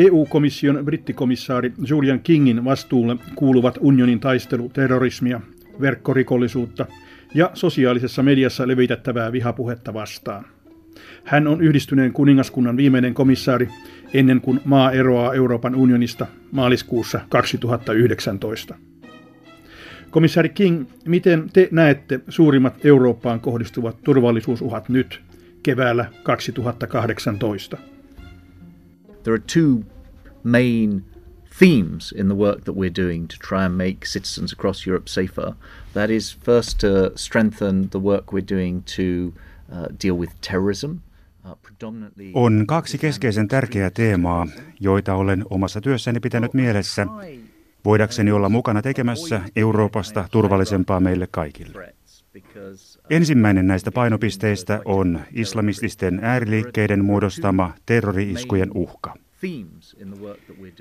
EU-komission brittikomissaari Julian Kingin vastuulle kuuluvat unionin taistelu terrorismia, verkkorikollisuutta ja sosiaalisessa mediassa levitettävää vihapuhetta vastaan. Hän on yhdistyneen kuningaskunnan viimeinen komissaari ennen kuin maa eroaa Euroopan unionista maaliskuussa 2019. Komissaari King, miten te näette suurimmat Eurooppaan kohdistuvat turvallisuusuhat nyt keväällä 2018? There are two main themes in the work that we're doing to try and make citizens across Europe safer. That is first to strengthen the work we're doing to uh, deal with terrorism. Uh, On kaksi keskeisen tärkeää teemaa, joita olen omassa työssäni pitänyt mielessä, voidakseni olla mukana tekemässä Euroopasta turvallisempaa meille kaikille. Ensimmäinen näistä painopisteistä on islamististen ääriliikkeiden muodostama terrori-iskujen uhka.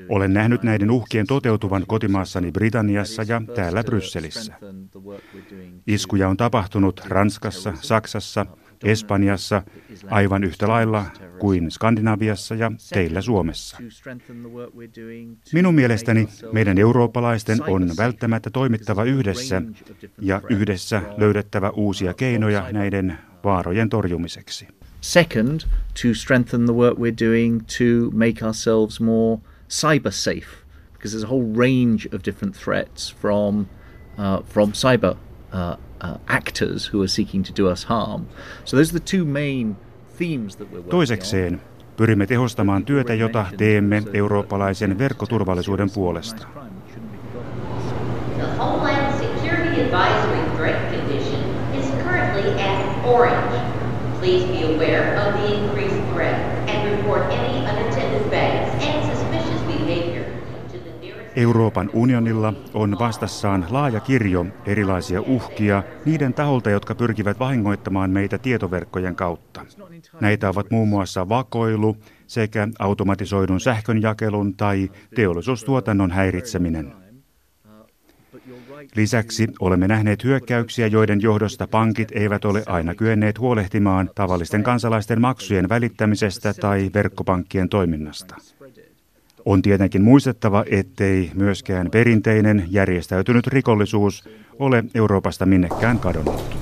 Olen nähnyt näiden uhkien toteutuvan kotimaassani Britanniassa ja täällä Brysselissä. Iskuja on tapahtunut Ranskassa, Saksassa, Espanjassa aivan yhtä lailla kuin Skandinaviassa ja teillä Suomessa. Minun mielestäni meidän eurooppalaisten on välttämättä toimittava yhdessä ja yhdessä löydettävä uusia keinoja näiden vaarojen torjumiseksi. Second, to strengthen the work we're doing to make ourselves more cyber safe, because there's a whole range of different threats from uh, from cyber uh, actors who are seeking to do us harm. So those are the two main themes that we're Toisekseen pyrimme tehostamaan työtä, jota teemme eurooppalaisen verkkoturvallisuuden puolesta. The Homeland Security Advisory Threat Condition is currently at orange. Please be aware of the increased threat and report any unattended bags and suspicious behavior to the nearest... Euroopan unionilla on vastassaan laaja kirjo erilaisia uhkia niiden taholta, jotka pyrkivät vahingoittamaan meitä tietoverkkojen kautta. Näitä ovat muun muassa vakoilu sekä automatisoidun sähkönjakelun tai teollisuustuotannon häiritseminen. Lisäksi olemme nähneet hyökkäyksiä, joiden johdosta pankit eivät ole aina kyenneet huolehtimaan tavallisten kansalaisten maksujen välittämisestä tai verkkopankkien toiminnasta. On tietenkin muistettava, ettei myöskään perinteinen järjestäytynyt rikollisuus ole Euroopasta minnekään kadonnut.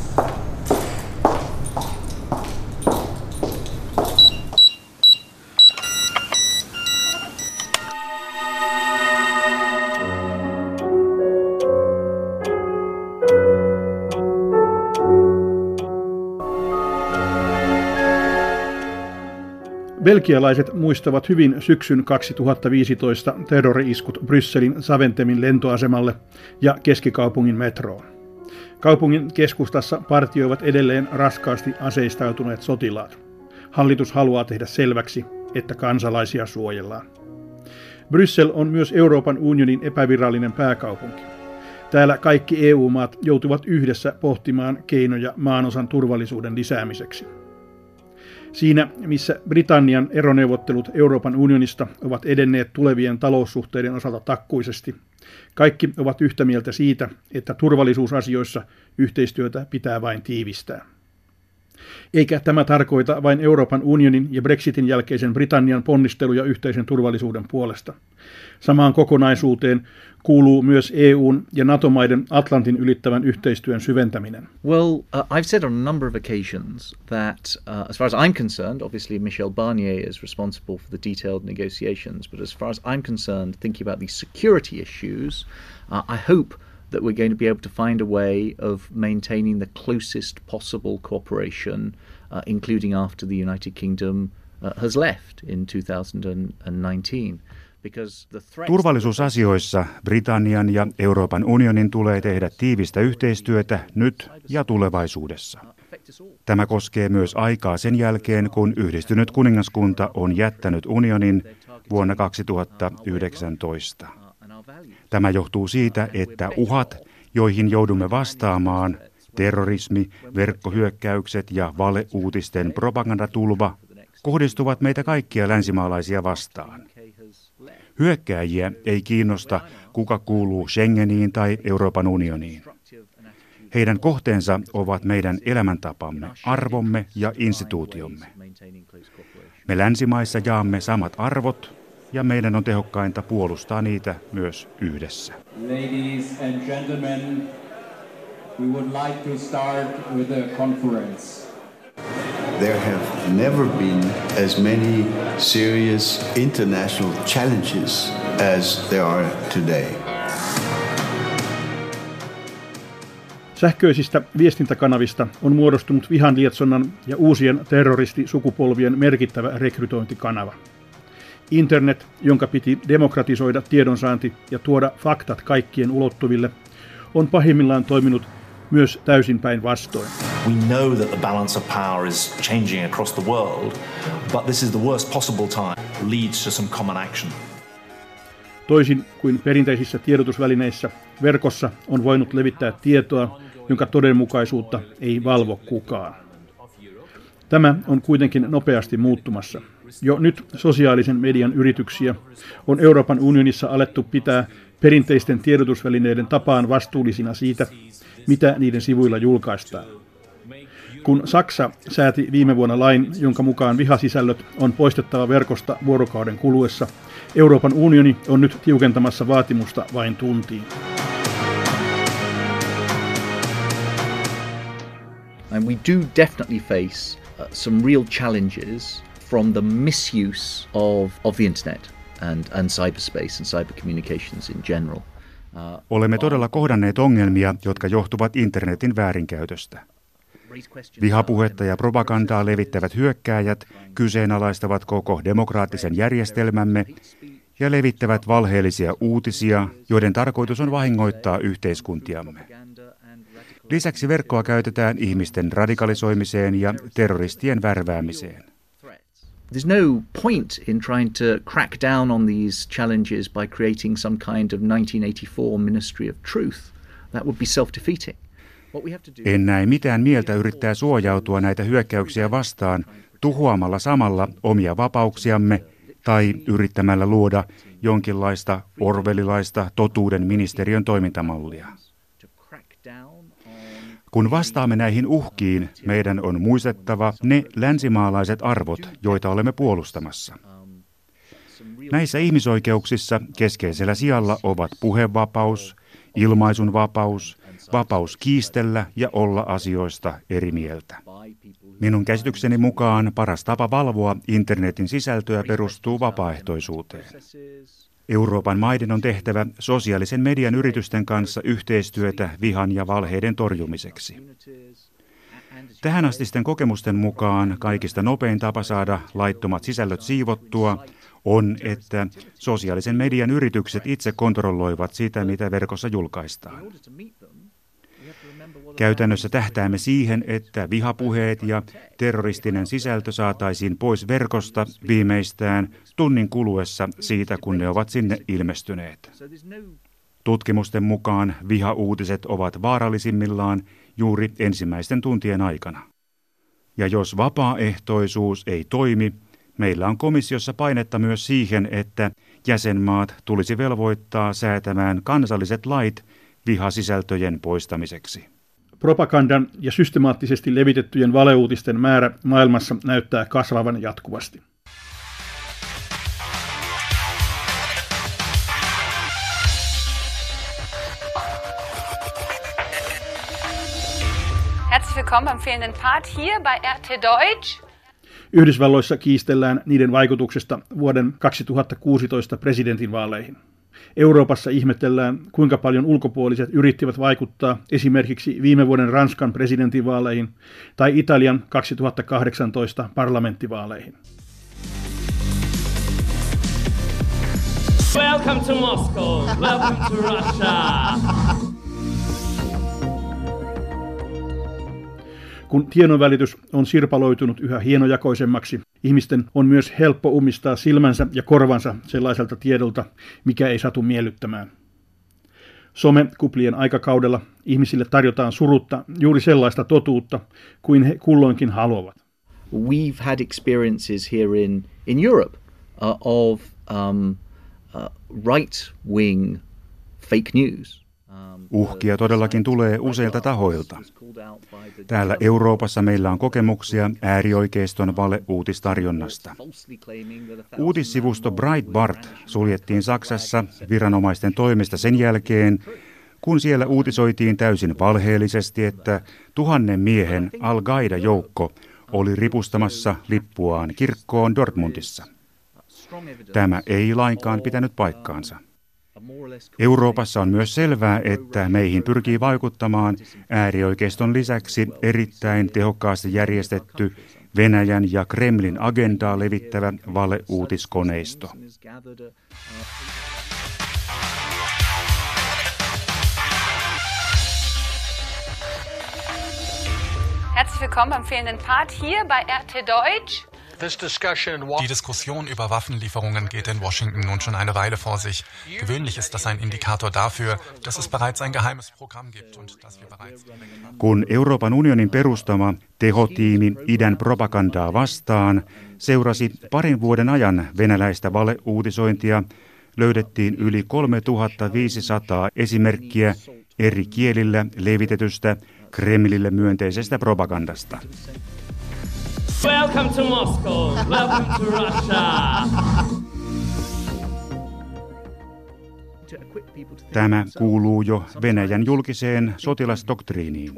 Belgialaiset muistavat hyvin syksyn 2015 terrori-iskut Brysselin Saventemin lentoasemalle ja keskikaupungin metroon. Kaupungin keskustassa partioivat edelleen raskaasti aseistautuneet sotilaat. Hallitus haluaa tehdä selväksi, että kansalaisia suojellaan. Bryssel on myös Euroopan unionin epävirallinen pääkaupunki. Täällä kaikki EU-maat joutuvat yhdessä pohtimaan keinoja maanosan turvallisuuden lisäämiseksi. Siinä, missä Britannian eroneuvottelut Euroopan unionista ovat edenneet tulevien taloussuhteiden osalta takkuisesti, kaikki ovat yhtä mieltä siitä, että turvallisuusasioissa yhteistyötä pitää vain tiivistää. Eikä tämä tarkoita vain Euroopan unionin ja Brexitin jälkeisen Britannian ponnisteluja yhteisen turvallisuuden puolesta. Samaan kokonaisuuteen kuuluu myös EUn ja NATO-maiden Atlantin ylittävän yhteistyön syventäminen. Well, uh, I've said on a number of occasions that, uh, as far as I'm concerned, obviously Michel Barnier is responsible for the detailed negotiations, but as far as I'm concerned, thinking about these security issues, uh, I hope that we're going to be able to find a way of maintaining the closest possible cooperation, uh, including after the United Kingdom uh, has left in 2019. Turvallisuusasioissa Britannian ja Euroopan unionin tulee tehdä tiivistä yhteistyötä nyt ja tulevaisuudessa. Tämä koskee myös aikaa sen jälkeen, kun yhdistynyt kuningaskunta on jättänyt unionin vuonna 2019. Tämä johtuu siitä, että uhat, joihin joudumme vastaamaan, terrorismi, verkkohyökkäykset ja valeuutisten propagandatulva, kohdistuvat meitä kaikkia länsimaalaisia vastaan. Hyökkääjiä ei kiinnosta, kuka kuuluu Schengeniin tai Euroopan unioniin. Heidän kohteensa ovat meidän elämäntapamme, arvomme ja instituutiomme. Me länsimaissa jaamme samat arvot, ja meidän on tehokkainta puolustaa niitä myös yhdessä. Ladies and gentlemen, we would like to start with a conference. There have never been as many serious international challenges as there are today. Sähköisistä viestintäkanavista on muodostunut vihan lietsonnan ja uusien terroristisukupolvien merkittävä rekrytointikanava. Internet, jonka piti demokratisoida tiedonsaanti ja tuoda faktat kaikkien ulottuville, on pahimmillaan toiminut myös täysin päinvastoin. We know that the balance of power is changing across the world, but this is the worst possible time leads to some common action. Toisin kuin perinteisissä tiedotusvälineissä, verkossa on voinut levittää tietoa, jonka todenmukaisuutta ei valvo kukaan. Tämä on kuitenkin nopeasti muuttumassa. Jo nyt sosiaalisen median yrityksiä on Euroopan unionissa alettu pitää perinteisten tiedotusvälineiden tapaan vastuullisina siitä, mitä niiden sivuilla julkaistaan. Kun Saksa sääti viime vuonna lain, jonka mukaan vihasisällöt on poistettava verkosta vuorokauden kuluessa, Euroopan unioni on nyt tiukentamassa vaatimusta vain tuntiin. And we do definitely face uh, some real challenges from the misuse of, of the internet and, and cyberspace and cyber communications in general. Uh, Olemme todella kohdanneet ongelmia, jotka johtuvat internetin väärinkäytöstä. Vihapuhetta ja propagandaa levittävät hyökkääjät kyseenalaistavat koko demokraattisen järjestelmämme ja levittävät valheellisia uutisia, joiden tarkoitus on vahingoittaa yhteiskuntiamme. Lisäksi verkkoa käytetään ihmisten radikalisoimiseen ja terroristien värväämiseen. There's no point in trying to crack down on these challenges by creating some kind of 1984 Ministry of Truth. That would be self-defeating. En näe mitään mieltä yrittää suojautua näitä hyökkäyksiä vastaan tuhoamalla samalla omia vapauksiamme tai yrittämällä luoda jonkinlaista orvelilaista totuuden ministeriön toimintamallia. Kun vastaamme näihin uhkiin, meidän on muistettava ne länsimaalaiset arvot, joita olemme puolustamassa. Näissä ihmisoikeuksissa keskeisellä sijalla ovat puhevapaus, ilmaisunvapaus, vapaus kiistellä ja olla asioista eri mieltä. Minun käsitykseni mukaan paras tapa valvoa internetin sisältöä perustuu vapaaehtoisuuteen. Euroopan maiden on tehtävä sosiaalisen median yritysten kanssa yhteistyötä vihan ja valheiden torjumiseksi. Tähän astisten kokemusten mukaan kaikista nopein tapa saada laittomat sisällöt siivottua on, että sosiaalisen median yritykset itse kontrolloivat sitä, mitä verkossa julkaistaan. Käytännössä tähtäämme siihen, että vihapuheet ja terroristinen sisältö saataisiin pois verkosta viimeistään tunnin kuluessa siitä, kun ne ovat sinne ilmestyneet. Tutkimusten mukaan vihauutiset ovat vaarallisimmillaan juuri ensimmäisten tuntien aikana. Ja jos vapaaehtoisuus ei toimi, meillä on komissiossa painetta myös siihen, että jäsenmaat tulisi velvoittaa säätämään kansalliset lait vihasisältöjen poistamiseksi. Propagandan ja systemaattisesti levitettyjen valeuutisten määrä maailmassa näyttää kasvavan jatkuvasti. Herzlich willkommen beim fehlenden Part hier bei RT Deutsch. Yhdysvalloissa kiistellään niiden vaikutuksesta vuoden 2016 presidentinvaaleihin. Euroopassa ihmetellään, kuinka paljon ulkopuoliset yrittivät vaikuttaa esimerkiksi viime vuoden Ranskan presidentinvaaleihin tai Italian 2018 parlamenttivaaleihin. Welcome to Moscow. Welcome to Russia. Kun tiedonvälitys on sirpaloitunut yhä hienojakoisemmaksi, ihmisten on myös helppo ummistaa silmänsä ja korvansa sellaiselta tiedolta, mikä ei satu miellyttämään. Some-kuplien aikakaudella ihmisille tarjotaan surutta juuri sellaista totuutta kuin he kulloinkin haluavat. We've had experiences here in, in Europe uh, of um, uh, right-wing fake news Uhkia todellakin tulee useilta tahoilta. Täällä Euroopassa meillä on kokemuksia äärioikeiston valeuutistarjonnasta. Uutissivusto Breitbart suljettiin Saksassa viranomaisten toimesta sen jälkeen, kun siellä uutisoitiin täysin valheellisesti, että tuhannen miehen Al-Qaida-joukko oli ripustamassa lippuaan kirkkoon Dortmundissa. Tämä ei lainkaan pitänyt paikkaansa. Euroopassa on myös selvää, että meihin pyrkii vaikuttamaan äärioikeiston lisäksi erittäin tehokkaasti järjestetty Venäjän ja Kremlin agendaa levittävä valeuutiskoneisto. Herzlich willkommen beim fehlenden Part hier bei RT Deutsch. Die Diskussion über Waffenlieferungen geht in Washington nun schon eine Weile vor sich. Gewöhnlich ist das ein Indikator dafür, dass es bereits ein geheimes Programm gibt und dass wir bereits... Kun Euroopan unionin perustama tehotiimi idän propagandaa vastaan seurasi parin vuoden ajan venäläistä valeuutisointia, löydettiin yli 3500 esimerkkiä eri kielillä levitetystä Kremlille myönteisestä propagandasta. Welcome to Moscow. Welcome to Russia. Tämä kuuluu jo Venäjän julkiseen sotilasdoktriiniin.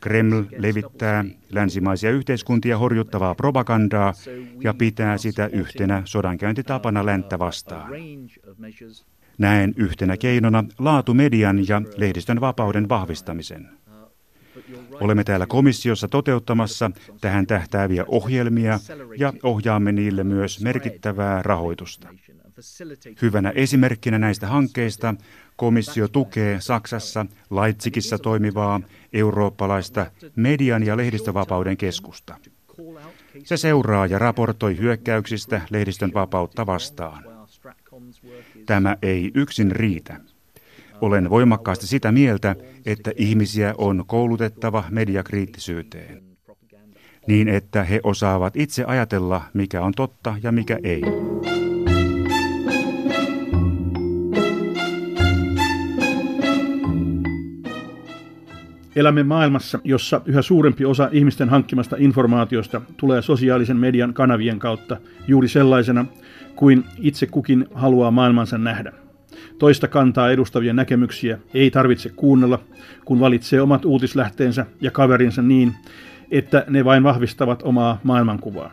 Kreml levittää länsimaisia yhteiskuntia horjuttavaa propagandaa ja pitää sitä yhtenä sodankäyntitapana länttä vastaan. Näen yhtenä keinona laatumedian ja lehdistön vapauden vahvistamisen. Olemme täällä komissiossa toteuttamassa tähän tähtääviä ohjelmia ja ohjaamme niille myös merkittävää rahoitusta. Hyvänä esimerkkinä näistä hankkeista komissio tukee Saksassa Leipzigissä toimivaa eurooppalaista median ja lehdistövapauden keskusta. Se seuraa ja raportoi hyökkäyksistä lehdistön vapautta vastaan. Tämä ei yksin riitä. Olen voimakkaasti sitä mieltä, että ihmisiä on koulutettava mediakriittisyyteen, niin että he osaavat itse ajatella, mikä on totta ja mikä ei. Elämme maailmassa, jossa yhä suurempi osa ihmisten hankkimasta informaatiosta tulee sosiaalisen median kanavien kautta juuri sellaisena kuin itse kukin haluaa maailmansa nähdä. Toista kantaa edustavia näkemyksiä ei tarvitse kuunnella, kun valitsee omat uutislähteensä ja kaverinsa niin, että ne vain vahvistavat omaa maailmankuvaa.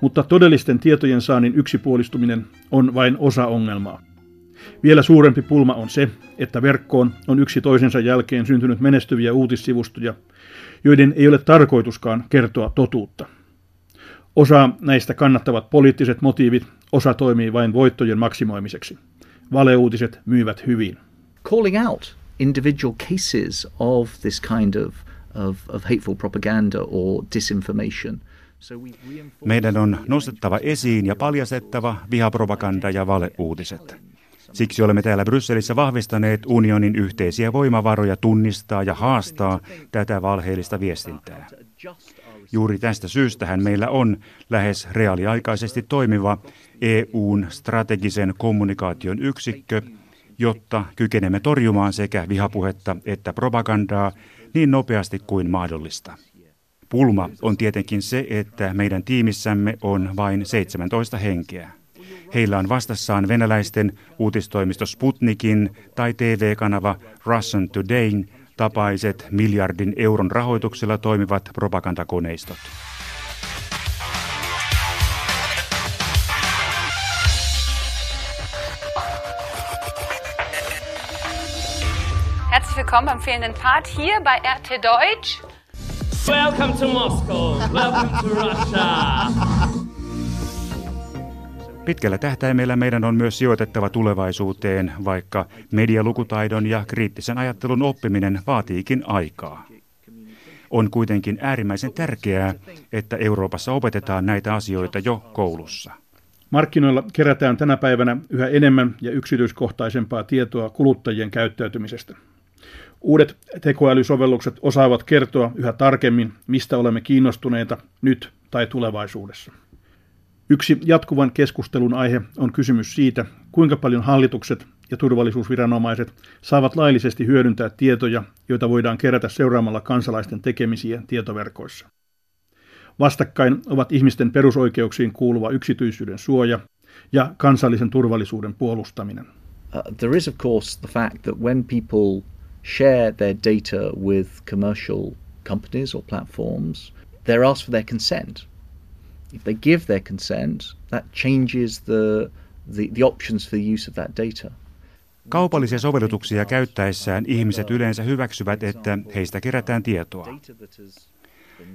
Mutta todellisten tietojen saannin yksipuolistuminen on vain osa ongelmaa. Vielä suurempi pulma on se, että verkkoon on yksi toisensa jälkeen syntynyt menestyviä uutissivustoja, joiden ei ole tarkoituskaan kertoa totuutta. Osa näistä kannattavat poliittiset motiivit, osa toimii vain voittojen maksimoimiseksi valeuutiset myyvät hyvin. Calling out individual cases of this kind of, of, of hateful propaganda or disinformation. Meidän on nostettava esiin ja paljastettava vihapropaganda ja valeuutiset. Siksi olemme täällä Brysselissä vahvistaneet unionin yhteisiä voimavaroja tunnistaa ja haastaa tätä valheellista viestintää. Juuri tästä syystähän meillä on lähes reaaliaikaisesti toimiva EUn strategisen kommunikaation yksikkö, jotta kykenemme torjumaan sekä vihapuhetta että propagandaa niin nopeasti kuin mahdollista. Pulma on tietenkin se, että meidän tiimissämme on vain 17 henkeä. Heillä on vastassaan venäläisten uutistoimisto Sputnikin tai TV-kanava Russian Todayn tapaiset miljardin euron rahoituksella toimivat propagandakoneistot. Herzlich willkommen beim fehlenden Part hier bei RT Deutsch. Welcome to Moscow. Welcome to Russia. Pitkällä tähtäimellä meidän on myös sijoitettava tulevaisuuteen, vaikka medialukutaidon ja kriittisen ajattelun oppiminen vaatiikin aikaa. On kuitenkin äärimmäisen tärkeää, että Euroopassa opetetaan näitä asioita jo koulussa. Markkinoilla kerätään tänä päivänä yhä enemmän ja yksityiskohtaisempaa tietoa kuluttajien käyttäytymisestä. Uudet tekoälysovellukset osaavat kertoa yhä tarkemmin, mistä olemme kiinnostuneita nyt tai tulevaisuudessa. Yksi jatkuvan keskustelun aihe on kysymys siitä, kuinka paljon hallitukset ja turvallisuusviranomaiset saavat laillisesti hyödyntää tietoja, joita voidaan kerätä seuraamalla kansalaisten tekemisiä tietoverkoissa. Vastakkain ovat ihmisten perusoikeuksiin kuuluva yksityisyyden suoja ja kansallisen turvallisuuden puolustaminen. Uh, there is of course the fact that when people share their data with commercial companies or platforms, they're asked for their consent. If they give their consent, that changes the, the, the options for the use of that data. Kaupallisia sovellutuksia käyttäessään ihmiset yleensä hyväksyvät, että heistä kerätään tietoa.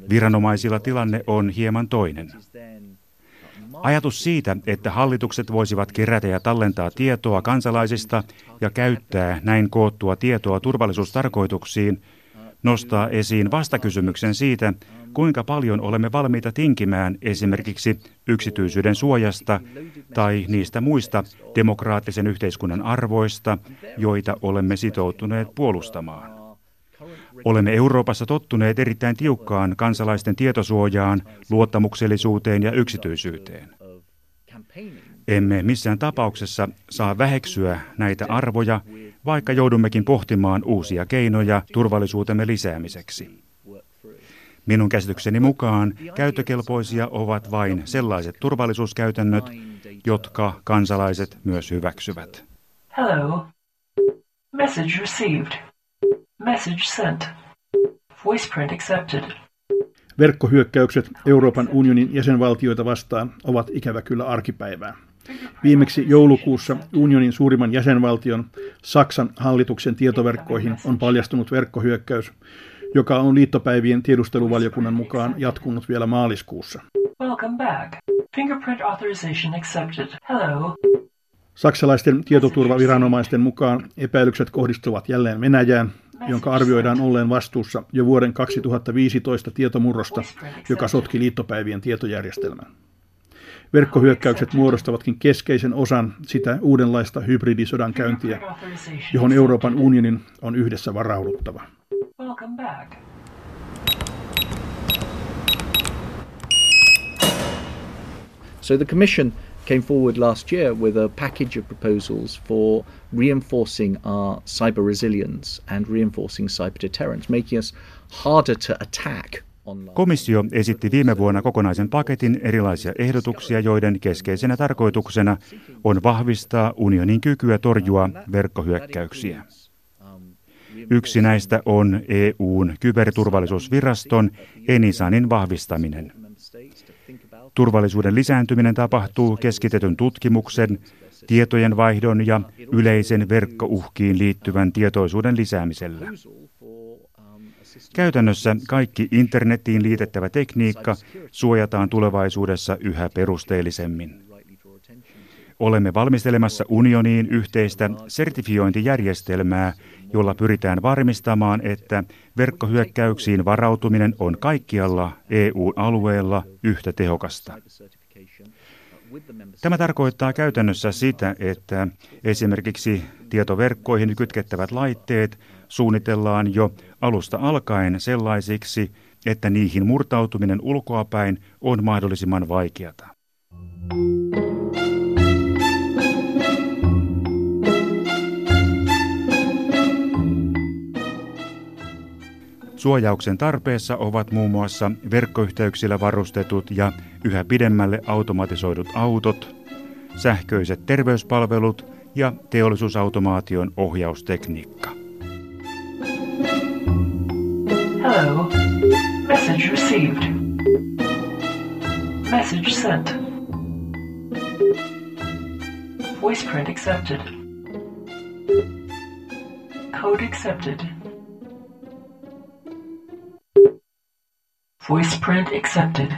Viranomaisilla tilanne on hieman toinen. Ajatus siitä, että hallitukset voisivat kerätä ja tallentaa tietoa kansalaisista ja käyttää näin koottua tietoa turvallisuustarkoituksiin, nostaa esiin vastakysymyksen siitä, kuinka paljon olemme valmiita tinkimään esimerkiksi yksityisyyden suojasta tai niistä muista demokraattisen yhteiskunnan arvoista, joita olemme sitoutuneet puolustamaan. Olemme Euroopassa tottuneet erittäin tiukkaan kansalaisten tietosuojaan, luottamuksellisuuteen ja yksityisyyteen. Emme missään tapauksessa saa väheksyä näitä arvoja, vaikka joudummekin pohtimaan uusia keinoja turvallisuutemme lisäämiseksi. Minun käsitykseni mukaan käyttökelpoisia ovat vain sellaiset turvallisuuskäytännöt, jotka kansalaiset myös hyväksyvät. Hello. Message received. Message sent. Voiceprint accepted. Verkkohyökkäykset Euroopan unionin jäsenvaltioita vastaan ovat ikävä kyllä arkipäivää. Viimeksi joulukuussa unionin suurimman jäsenvaltion Saksan hallituksen tietoverkkoihin on paljastunut verkkohyökkäys, joka on liittopäivien tiedusteluvaliokunnan mukaan jatkunut vielä maaliskuussa. Welcome back. Fingerprint authorization accepted. Hello. Saksalaisten tietoturvaviranomaisten mukaan epäilykset kohdistuvat jälleen Venäjään, jonka arvioidaan olleen vastuussa jo vuoden 2015 tietomurrosta, joka sotki liittopäivien tietojärjestelmän. Verkkohyökkäykset muodostavatkin keskeisen osan sitä uudenlaista hybridisodan käyntiä, johon Euroopan unionin on yhdessä varauduttava. So the Commission came forward last year with a package of proposals for reinforcing our cyber resilience and reinforcing cyber deterrence, making us harder to attack Komissio esitti viime vuonna kokonaisen paketin erilaisia ehdotuksia, joiden keskeisenä tarkoituksena on vahvistaa unionin kykyä torjua verkkohyökkäyksiä. Yksi näistä on EUn kyberturvallisuusviraston Enisanin vahvistaminen. Turvallisuuden lisääntyminen tapahtuu keskitetyn tutkimuksen, tietojen vaihdon ja yleisen verkkouhkiin liittyvän tietoisuuden lisäämisellä. Käytännössä kaikki internettiin liitettävä tekniikka suojataan tulevaisuudessa yhä perusteellisemmin. Olemme valmistelemassa unioniin yhteistä sertifiointijärjestelmää, jolla pyritään varmistamaan, että verkkohyökkäyksiin varautuminen on kaikkialla EU-alueella yhtä tehokasta. Tämä tarkoittaa käytännössä sitä, että esimerkiksi tietoverkkoihin kytkettävät laitteet suunnitellaan jo alusta alkaen sellaisiksi, että niihin murtautuminen ulkoapäin on mahdollisimman vaikeata. Suojauksen tarpeessa ovat muun muassa verkkoyhteyksillä varustetut ja yhä pidemmälle automatisoidut autot, sähköiset terveyspalvelut ja teollisuusautomaation ohjaustekniikka. Hello. Message received. Message sent. Voice print accepted. Code accepted. Voice print accepted.